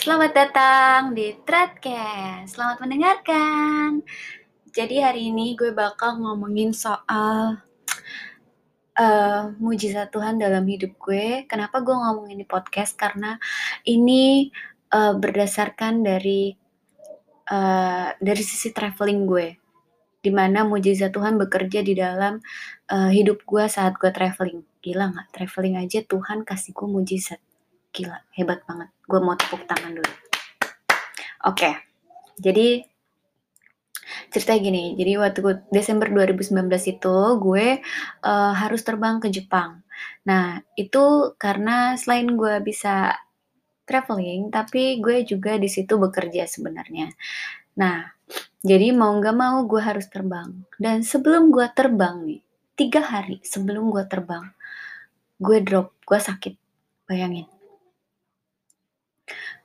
Selamat datang di Threadcast. Selamat mendengarkan. Jadi hari ini gue bakal ngomongin soal uh, mujizat Tuhan dalam hidup gue. Kenapa gue ngomongin di podcast? Karena ini uh, berdasarkan dari uh, dari sisi traveling gue, di mana mujizat Tuhan bekerja di dalam uh, hidup gue saat gue traveling. Gila nggak? Traveling aja Tuhan kasih gue mujizat Gila, hebat banget. Gue mau tepuk tangan dulu. Oke, okay. jadi cerita gini. Jadi waktu Desember 2019 itu gue uh, harus terbang ke Jepang. Nah, itu karena selain gue bisa traveling, tapi gue juga di situ bekerja sebenarnya. Nah, jadi mau nggak mau gue harus terbang. Dan sebelum gue terbang nih, tiga hari sebelum gue terbang, gue drop, gue sakit. Bayangin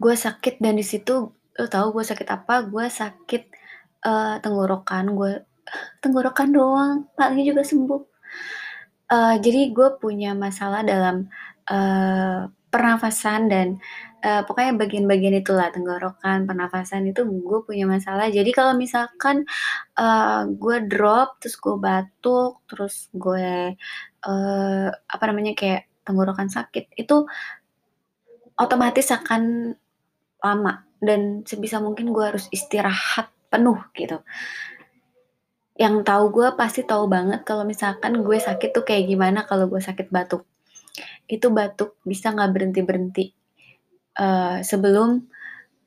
gue sakit dan di situ lo tau gue sakit apa? Gue sakit uh, tenggorokan. Gue tenggorokan doang. Paling juga sembuh. Uh, jadi gue punya masalah dalam uh, pernafasan dan uh, pokoknya bagian-bagian itulah tenggorokan pernafasan itu gue punya masalah. Jadi kalau misalkan uh, gue drop terus gue batuk terus gue uh, apa namanya kayak tenggorokan sakit itu otomatis akan lama. Dan sebisa mungkin gue harus istirahat penuh gitu. Yang tahu gue pasti tahu banget kalau misalkan gue sakit tuh kayak gimana kalau gue sakit batuk. Itu batuk bisa nggak berhenti berhenti uh, sebelum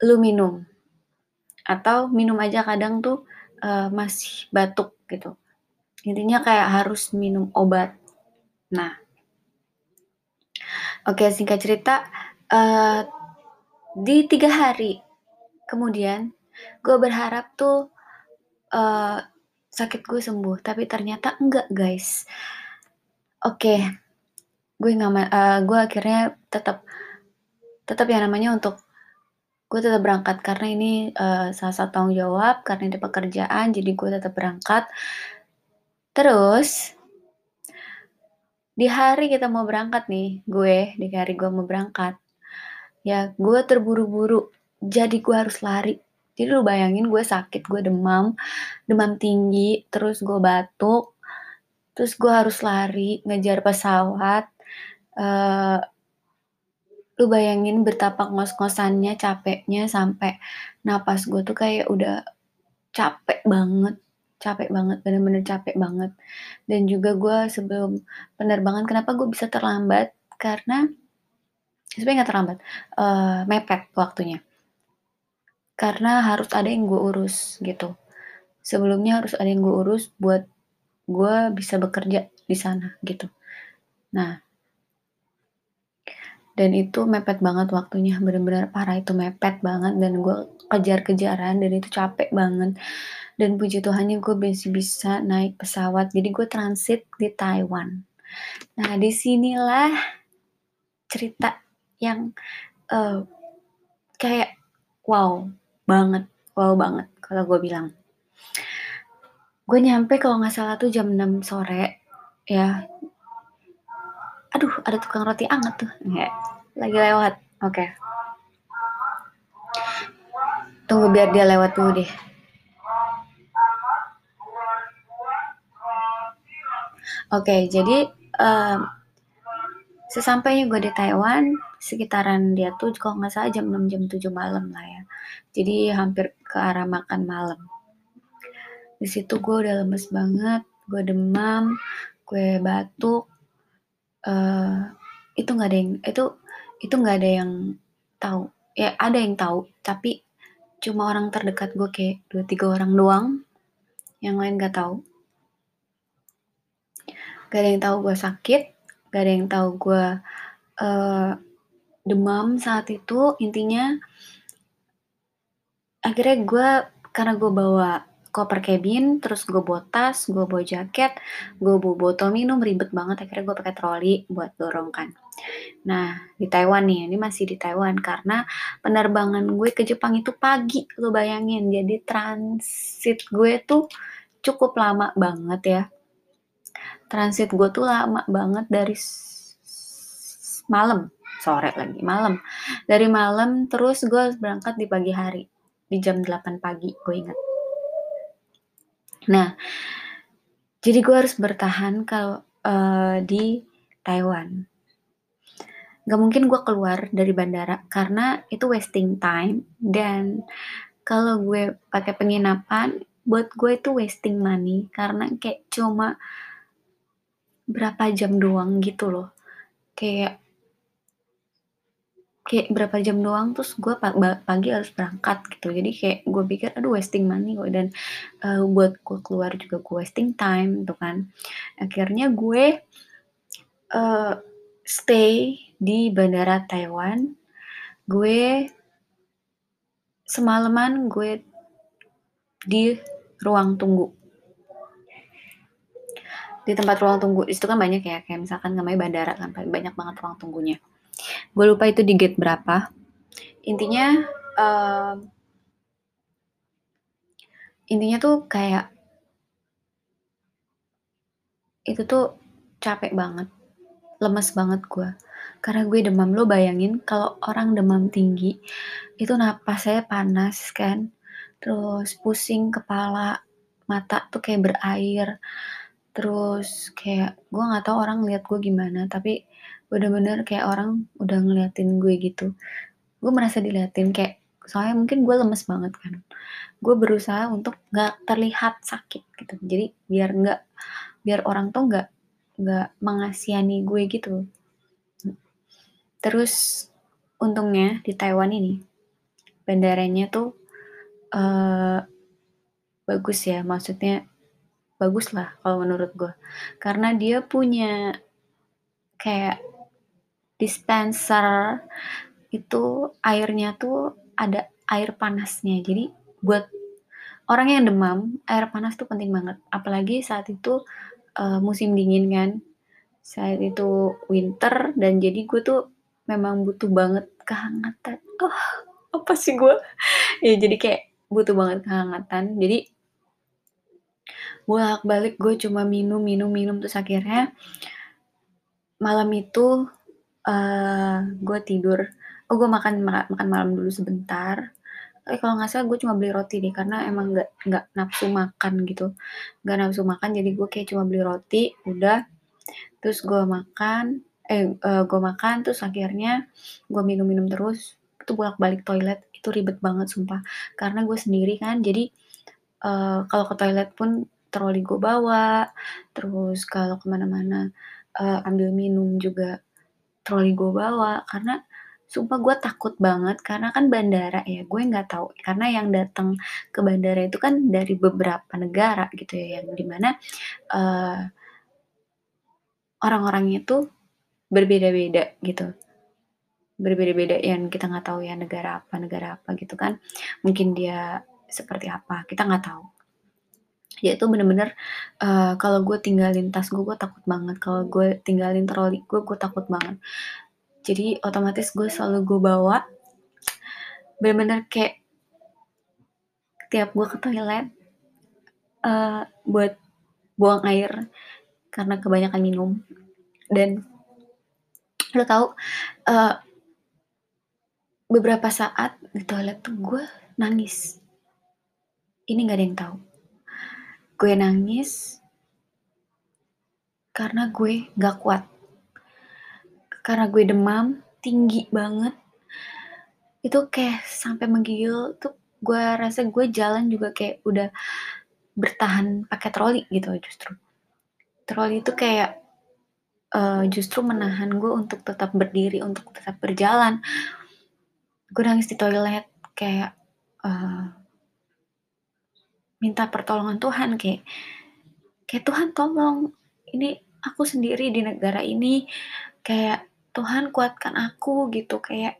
lu minum. Atau minum aja kadang tuh uh, masih batuk gitu. Intinya kayak harus minum obat. Nah. Oke singkat cerita uh, di tiga hari kemudian gue berharap tuh uh, sakit gue sembuh tapi ternyata enggak guys oke okay. gue nggak uh, gue akhirnya tetap tetap yang namanya untuk gue tetap berangkat karena ini uh, salah satu tanggung jawab karena ini pekerjaan jadi gue tetap berangkat terus di hari kita mau berangkat nih gue di hari gue mau berangkat ya gue terburu-buru. Jadi gue harus lari. Jadi lu bayangin gue sakit gue demam demam tinggi terus gue batuk terus gue harus lari ngejar pesawat uh, lu bayangin betapa ngos-ngosannya capeknya sampai napas gue tuh kayak udah capek banget capek banget bener-bener capek banget. Dan juga gue sebelum penerbangan kenapa gue bisa terlambat? Karena sebenarnya nggak terlambat. Uh, mepet waktunya. Karena harus ada yang gue urus gitu. Sebelumnya harus ada yang gue urus buat gue bisa bekerja di sana gitu. Nah dan itu mepet banget waktunya. Bener-bener parah itu mepet banget. Dan gue kejar-kejaran dan itu capek banget. Dan puji Tuhannya gue masih bisa naik pesawat. Jadi gue transit di Taiwan. Nah di sinilah cerita yang uh, kayak wow banget, wow banget kalau gue bilang. Gue nyampe kalau nggak salah tuh jam 6 sore ya. Aduh, ada tukang roti anget tuh. Nggak, lagi lewat. Oke. Okay. Tunggu biar dia lewat dulu deh. Oke, okay, jadi uh, sesampainya gue di Taiwan, sekitaran dia tuh kalau nggak salah jam 6 jam 7 malam lah ya. Jadi hampir ke arah makan malam. Di situ gue udah lemes banget gue demam gue batuk uh, itu nggak ada yang itu itu nggak ada yang tahu. Ya ada yang tahu tapi cuma orang terdekat gue kayak dua tiga orang doang. Yang lain gak tahu. Gak ada yang tahu gue sakit gak ada yang tahu gue uh, demam saat itu intinya akhirnya gue karena gue bawa koper cabin terus gue bawa tas gue bawa jaket gue bawa botol minum ribet banget akhirnya gue pakai troli buat dorong kan. Nah di Taiwan nih ini masih di Taiwan karena penerbangan gue ke Jepang itu pagi lo bayangin. Jadi transit gue tuh cukup lama banget ya. Transit gue tuh lama banget dari malam sore lagi, malam. Dari malam terus gue berangkat di pagi hari, di jam 8 pagi, gue inget. Nah, jadi gue harus bertahan kalau uh, di Taiwan. Gak mungkin gue keluar dari bandara karena itu wasting time dan kalau gue pakai penginapan buat gue itu wasting money karena kayak cuma berapa jam doang gitu loh kayak kayak berapa jam doang terus gue pagi harus berangkat gitu. Jadi kayak gue pikir aduh wasting money kok. Dan uh, buat gue keluar juga gue wasting time gitu kan. Akhirnya gue uh, stay di bandara Taiwan. Gue semalaman gue di ruang tunggu. Di tempat ruang tunggu itu kan banyak ya kayak misalkan namanya bandara kan banyak banget ruang tunggunya gue lupa itu di gate berapa. Intinya uh, intinya tuh kayak itu tuh capek banget lemes banget gue karena gue demam lo bayangin kalau orang demam tinggi itu napas saya panas kan. Terus pusing kepala mata tuh kayak berair. Terus kayak gue nggak tahu orang lihat gue gimana tapi bener-bener kayak orang udah ngeliatin gue gitu. Gue merasa diliatin kayak soalnya mungkin gue lemes banget kan. Gue berusaha untuk nggak terlihat sakit gitu. Jadi biar nggak biar orang tuh nggak nggak mengasihani gue gitu. Terus untungnya di Taiwan ini bandaranya tuh uh, bagus ya. Maksudnya bagus lah kalau menurut gue. Karena dia punya kayak dispenser itu airnya tuh ada air panasnya. Jadi buat orang yang demam air panas tuh penting banget. Apalagi saat itu uh, musim dingin kan. Saat itu winter dan jadi gue tuh memang butuh banget kehangatan. Oh apa sih gue? Ya jadi kayak butuh banget kehangatan. Jadi bolak balik gue cuma minum minum minum. Terus akhirnya malam itu uh, gue tidur. Oh gue makan makan malam dulu sebentar. Eh kalau nggak salah gue cuma beli roti deh karena emang nggak nggak nafsu makan gitu. Nggak nafsu makan jadi gue kayak cuma beli roti udah. Terus gue makan eh uh, gue makan terus akhirnya gue minum-minum terus. Itu bolak-balik toilet itu ribet banget sumpah. Karena gue sendiri kan jadi uh, kalau ke toilet pun troli gue bawa. Terus kalau ke mana-mana uh, ambil minum juga troli gue bawa karena sumpah gue takut banget karena kan bandara ya gue nggak tahu. Karena yang datang ke bandara itu kan dari beberapa negara gitu ya yang di mana uh, orang-orangnya tuh berbeda-beda gitu. Berbeda-beda yang kita nggak tahu ya negara apa negara apa gitu kan. Mungkin dia seperti apa kita nggak tahu ya itu bener-bener uh, kalau gue tinggalin tas gue gue takut banget. Kalau gue tinggalin troli gue gue takut banget. Jadi otomatis gue selalu gue bawa. Bener-bener kayak tiap gue ke toilet uh, buat buang air karena kebanyakan minum. Dan lo tau uh, beberapa saat di toilet tuh gue nangis. Ini gak ada yang tahu gue nangis karena gue gak kuat. Karena gue demam tinggi banget. Itu kayak sampai menggigil tuh gue rasa gue jalan juga kayak udah bertahan pakai troli gitu justru. Troli itu kayak uh, justru menahan gue untuk tetap berdiri, untuk tetap berjalan. Gue nangis di toilet kayak uh, minta pertolongan Tuhan kayak kayak Tuhan tolong ini aku sendiri di negara ini kayak Tuhan kuatkan aku gitu kayak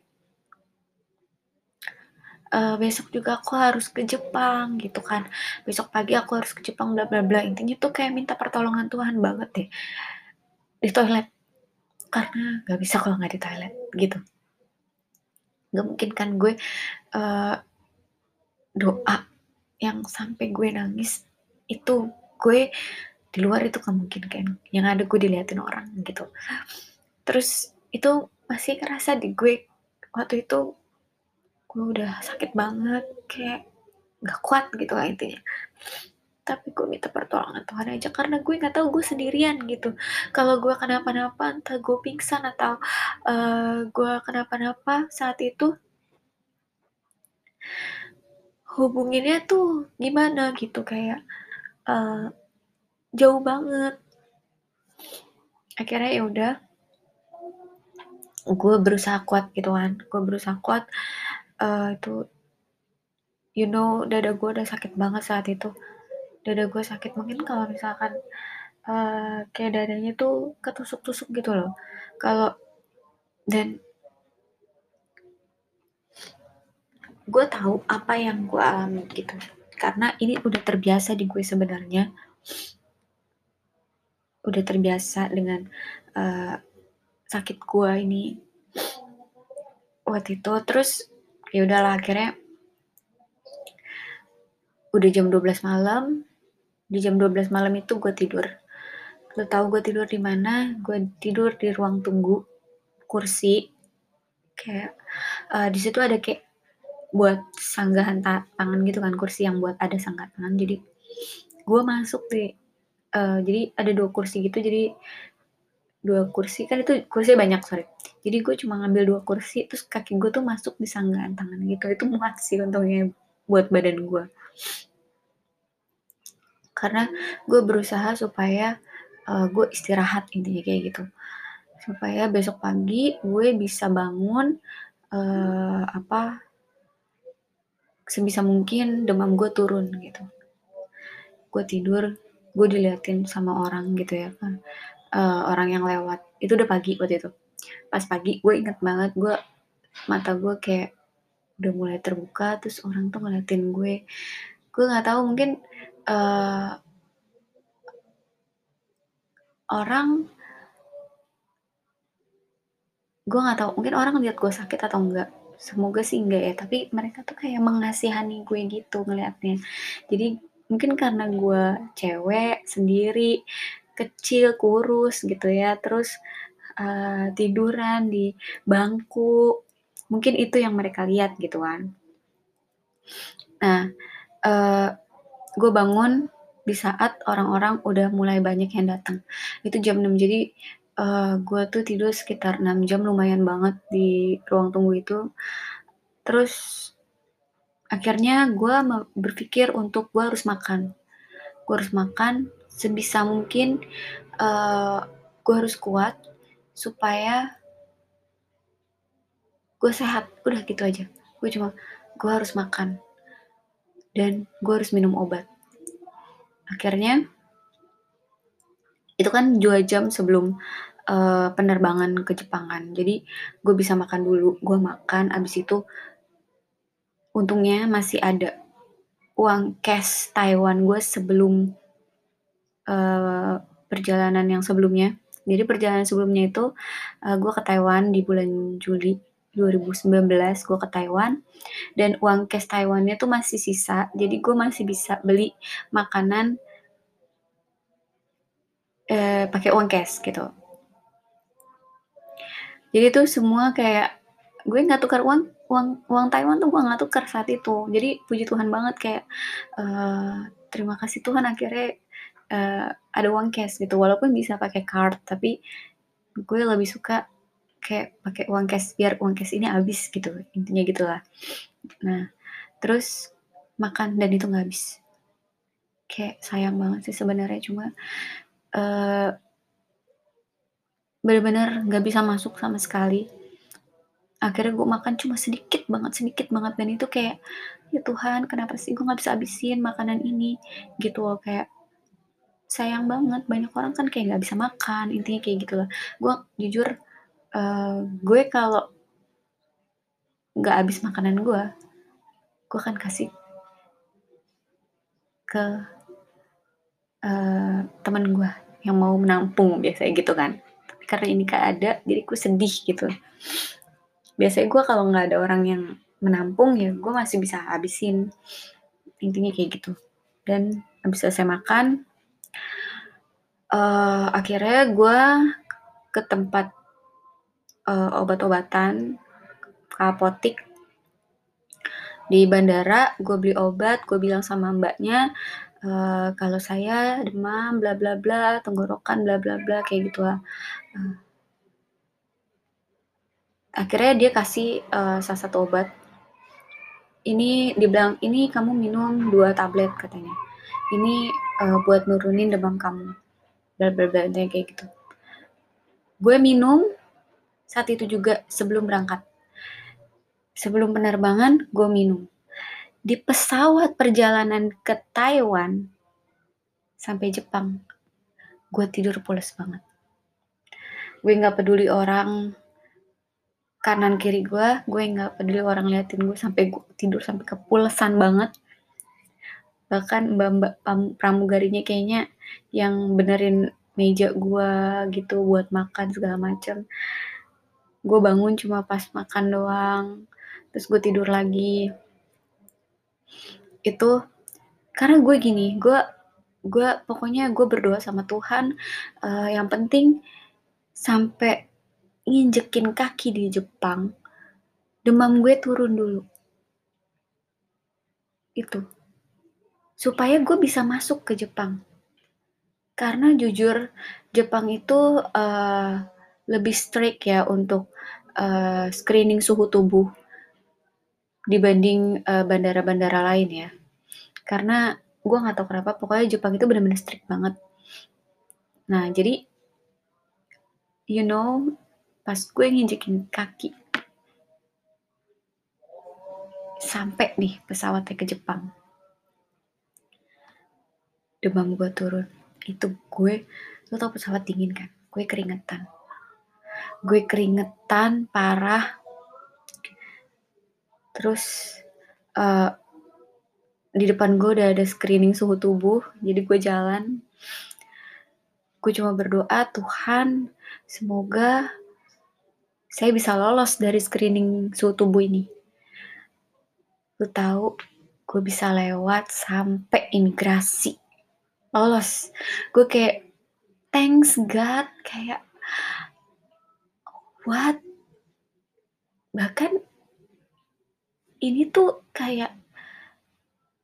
uh, besok juga aku harus ke Jepang gitu kan. Besok pagi aku harus ke Jepang bla bla bla. Intinya tuh kayak minta pertolongan Tuhan banget deh di toilet. Karena gak bisa kalau nggak di toilet gitu. Gak mungkin kan gue uh, doa yang sampai gue nangis itu gue di luar itu gak mungkin kan? Yang ada gue diliatin orang gitu. Terus itu masih kerasa di gue waktu itu gue udah sakit banget kayak gak kuat gitu lah intinya. Tapi gue minta pertolongan Tuhan aja karena gue nggak tahu gue sendirian gitu. Kalau gue kenapa-napa entah gue pingsan atau uh, gue kenapa-napa saat itu hubunginnya tuh gimana gitu kayak uh, jauh banget. Akhirnya ya udah gue berusaha kuat gitu kan. Gue berusaha kuat uh, itu you know dada gue udah sakit banget saat itu. Dada gue sakit mungkin kalau misalkan uh, kayak dadanya tuh ketusuk-tusuk gitu loh. Kalau dan gue tahu apa yang gue alami gitu. Karena ini udah terbiasa di gue sebenarnya. Udah terbiasa dengan uh, sakit gue ini waktu itu. Terus ya udahlah akhirnya udah jam 12 malam. Di jam 12 malam itu gue tidur. Lo tau gue tidur di mana? Gue tidur di ruang tunggu kursi. Kayak uh, di situ ada kayak buat sanggahan ta tangan gitu kan kursi yang buat ada sanggahan tangan. Jadi gue masuk di uh, jadi ada dua kursi gitu. Jadi dua kursi kan itu kursi banyak sorry. Jadi gue cuma ngambil dua kursi terus kaki gue tuh masuk di sanggahan tangan gitu. Itu muat sih untungnya buat badan gue karena gue berusaha supaya uh, gue istirahat intinya kayak gitu. Supaya besok pagi gue bisa bangun uh, apa sebisa mungkin demam gue turun gitu. Gue tidur gue diliatin sama orang gitu ya kan uh, orang yang lewat. Itu udah pagi waktu itu. Pas pagi gue inget banget gue mata gue kayak udah mulai terbuka terus orang tuh ngeliatin gue. Gue nggak tahu mungkin uh, orang gue nggak tahu mungkin orang lihat gue sakit atau enggak semoga sih enggak ya tapi mereka tuh kayak mengasihani gue gitu ngelihatnya jadi mungkin karena gue cewek sendiri kecil kurus gitu ya terus uh, tiduran di bangku mungkin itu yang mereka lihat gitu kan. Nah uh, gue bangun di saat orang-orang udah mulai banyak yang datang. Itu jam 6 jadi uh, gue tuh tidur sekitar 6 jam lumayan banget di ruang tunggu itu. Terus akhirnya gue berpikir untuk gue harus makan. Gue harus makan sebisa mungkin uh, gue harus kuat supaya gue sehat. Udah gitu aja. Gue cuma gue harus makan dan gue harus minum obat. Akhirnya itu kan dua jam sebelum uh, penerbangan ke Jepang kan. Jadi gue bisa makan dulu. Gue makan abis itu untungnya masih ada uang cash Taiwan gue sebelum uh, perjalanan yang sebelumnya. Jadi perjalanan sebelumnya itu uh, gue ke Taiwan di bulan Juli 2019 gue ke Taiwan dan uang cash Taiwannya tuh masih sisa. Jadi gue masih bisa beli makanan eh, pakai uang cash gitu jadi tuh semua kayak gue nggak tukar uang uang uang Taiwan tuh gue nggak tukar saat itu. Jadi puji Tuhan banget kayak uh, terima kasih Tuhan akhirnya uh, ada uang cash gitu. Walaupun bisa pakai card tapi gue lebih suka kayak pakai uang cash biar uang cash ini habis gitu intinya gitulah. Nah terus makan dan itu nggak habis. Kayak sayang banget sih sebenarnya cuma uh, benar-benar nggak bisa masuk sama sekali. Akhirnya gue makan cuma sedikit banget sedikit banget. Dan itu kayak ya Tuhan kenapa sih gue nggak bisa habisin makanan ini? Gitu loh kayak sayang banget. Banyak orang kan kayak nggak bisa makan intinya kayak gitu loh. Gue jujur uh, gue kalau nggak habis makanan gue gue akan kasih ke uh, teman gue yang mau menampung biasanya gitu kan karena ini gak ada jadi gue sedih gitu. Biasanya gue kalau nggak ada orang yang menampung ya gue masih bisa habisin. Intinya kayak gitu. Dan habis selesai makan uh, akhirnya gue ke tempat uh, obat-obatan ke apotik. Di bandara gue beli obat gue bilang sama mbaknya uh, kalau saya demam bla bla bla tenggorokan bla bla bla kayak gitu lah uh, akhirnya dia kasih uh, salah satu obat. Ini dibilang ini kamu minum dua tablet katanya. Ini uh, buat nurunin demam kamu. Bla bla bla kayak gitu. Gue minum saat itu juga sebelum berangkat. Sebelum penerbangan, gue minum. Di pesawat perjalanan ke Taiwan sampai Jepang, gue tidur pulas banget. Gue gak peduli orang kanan kiri gue, gue gak peduli orang liatin gue sampai gue tidur sampai kepulesan banget. Bahkan mbak-mbak pramugarinya kayaknya yang benerin meja gue gitu buat makan segala macem. Gue bangun cuma pas makan doang terus gue tidur lagi itu karena gue gini gue gue pokoknya gue berdoa sama Tuhan uh, yang penting sampai nginjekin kaki di Jepang demam gue turun dulu. Itu. Supaya gue bisa masuk ke Jepang. Karena jujur Jepang itu uh, lebih strict ya untuk uh, screening suhu tubuh dibanding bandara bandara-bandara lain ya. Karena gue nggak tahu kenapa, pokoknya Jepang itu benar-benar strict banget. Nah, jadi you know, pas gue nginjekin kaki sampai nih pesawatnya ke Jepang. Demam gue turun. Itu gue, lo tau pesawat dingin kan? Gue keringetan. Gue keringetan parah terus uh, di depan gue udah ada screening suhu tubuh jadi gue jalan. Gue cuma berdoa Tuhan semoga saya bisa lolos dari screening suhu tubuh ini. Lu tahu gue bisa lewat sampai imigrasi. Lolos. Gue kayak thanks God kayak what? Bahkan ini tuh kayak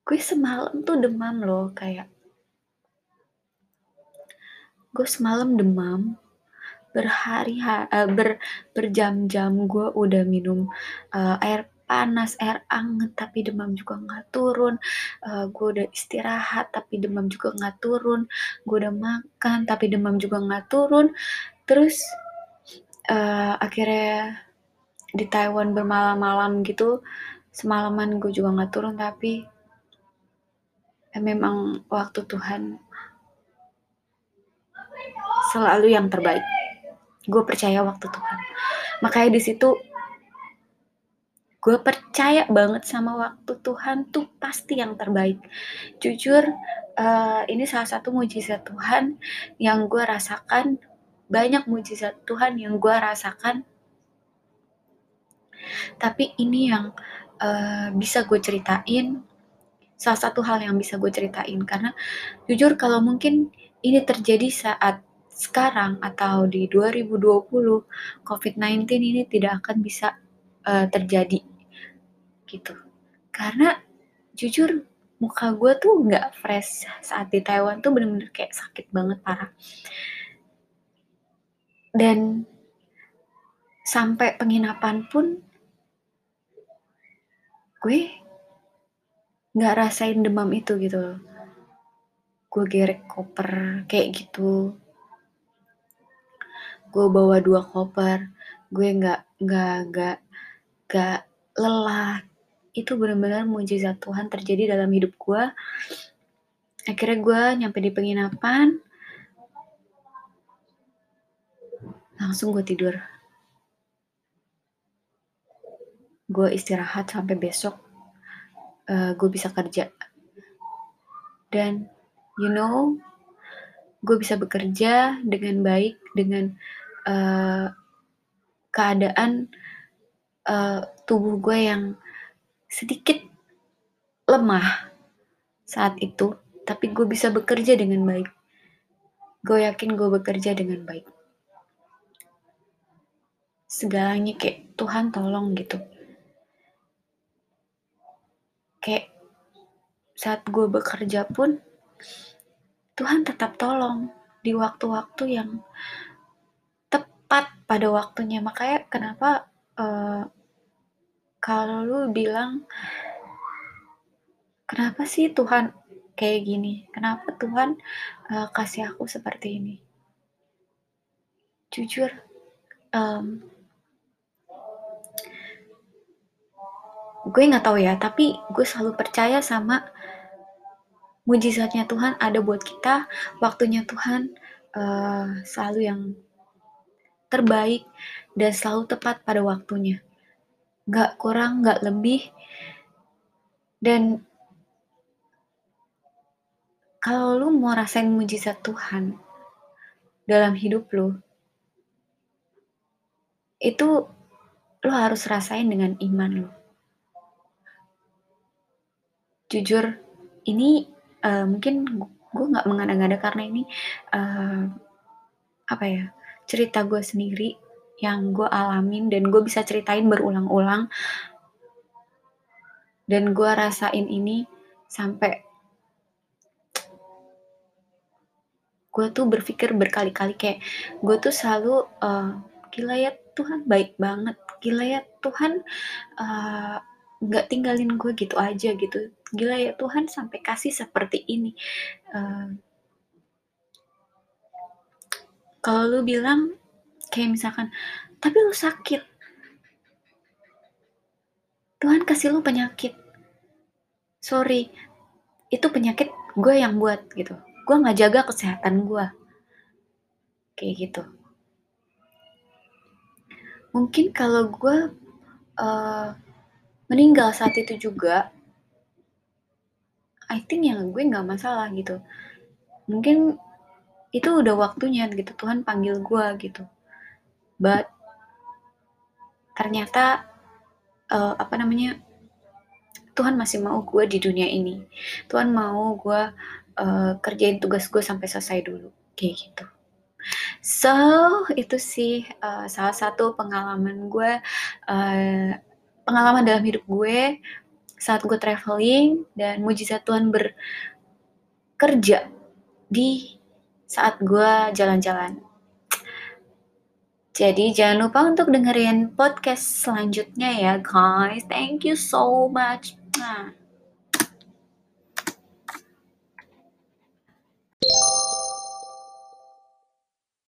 gue semalam tuh demam loh kayak gue semalam demam berhari uh, ber berjam-jam gue udah minum uh, air panas air anget tapi demam juga nggak turun. Uh, gue udah istirahat tapi demam juga nggak turun. Gue udah makan tapi demam juga nggak turun. Terus uh, akhirnya di Taiwan bermalam-malam gitu semalaman gue juga nggak turun tapi ya memang waktu Tuhan selalu yang terbaik. Gue percaya waktu Tuhan. Makanya di situ gue percaya banget sama waktu Tuhan tuh pasti yang terbaik. Jujur uh, ini salah satu mujizat Tuhan yang gue rasakan. Banyak mujizat Tuhan yang gue rasakan. Tapi ini yang uh, bisa gue ceritain. Salah satu hal yang bisa gue ceritain karena jujur kalau mungkin ini terjadi saat sekarang atau di 2020 COVID-19 ini tidak akan bisa uh, terjadi gitu. Karena jujur muka gue tuh nggak fresh saat di Taiwan tuh bener-bener kayak sakit banget parah. Dan sampai penginapan pun gue nggak rasain demam itu gitu loh. Gue gerek koper kayak gitu. Gue bawa dua koper gue nggak nggak nggak nggak lelah. Itu benar-benar mujizat Tuhan terjadi dalam hidup gue. Akhirnya gue nyampe di penginapan langsung gue tidur gue istirahat sampai besok uh, gue bisa kerja. Dan you know gue bisa bekerja dengan baik dengan uh, keadaan uh, tubuh gue yang sedikit lemah saat itu tapi gue bisa bekerja dengan baik. Gue yakin gue bekerja dengan baik. Segalanya kayak Tuhan tolong gitu kayak saat gue bekerja pun Tuhan tetap tolong di waktu-waktu yang tepat pada waktunya. Makanya kenapa uh, kalau lu bilang kenapa sih Tuhan kayak gini? Kenapa Tuhan uh, kasih aku seperti ini? Jujur um, gue nggak tahu ya tapi gue selalu percaya sama mujizatnya Tuhan ada buat kita waktunya Tuhan uh, selalu yang terbaik dan selalu tepat pada waktunya. Nggak kurang nggak lebih. Dan kalau lu mau rasain mujizat Tuhan dalam hidup lu itu lo harus rasain dengan iman lo jujur ini uh, mungkin gue nggak mengada-ngada karena ini uh, apa ya cerita gue sendiri yang gue alamin dan gue bisa ceritain berulang-ulang. Dan gue rasain ini sampai gue tuh berpikir berkali-kali kayak gue tuh selalu uh, gila ya Tuhan baik banget. Gila ya Tuhan uh, nggak tinggalin gue gitu aja gitu. Gila ya Tuhan sampai kasih seperti ini. Uh, kalau lu bilang kayak misalkan tapi lu sakit. Tuhan kasih lu penyakit. Sorry itu penyakit gue yang buat gitu. Gue nggak jaga kesehatan gue. Kayak gitu. Mungkin kalau gue uh, meninggal saat itu juga I think yang gue nggak masalah gitu. Mungkin itu udah waktunya gitu Tuhan panggil gue gitu. But ternyata uh, apa namanya Tuhan masih mau gue di dunia ini. Tuhan mau gue uh, kerjain tugas gue sampai selesai dulu kayak gitu. So itu sih uh, salah satu pengalaman gue uh, pengalaman dalam hidup gue saat gue traveling dan mujizat Tuhan bekerja di saat gue jalan-jalan. Jadi jangan lupa untuk dengerin podcast selanjutnya ya guys. Thank you so much.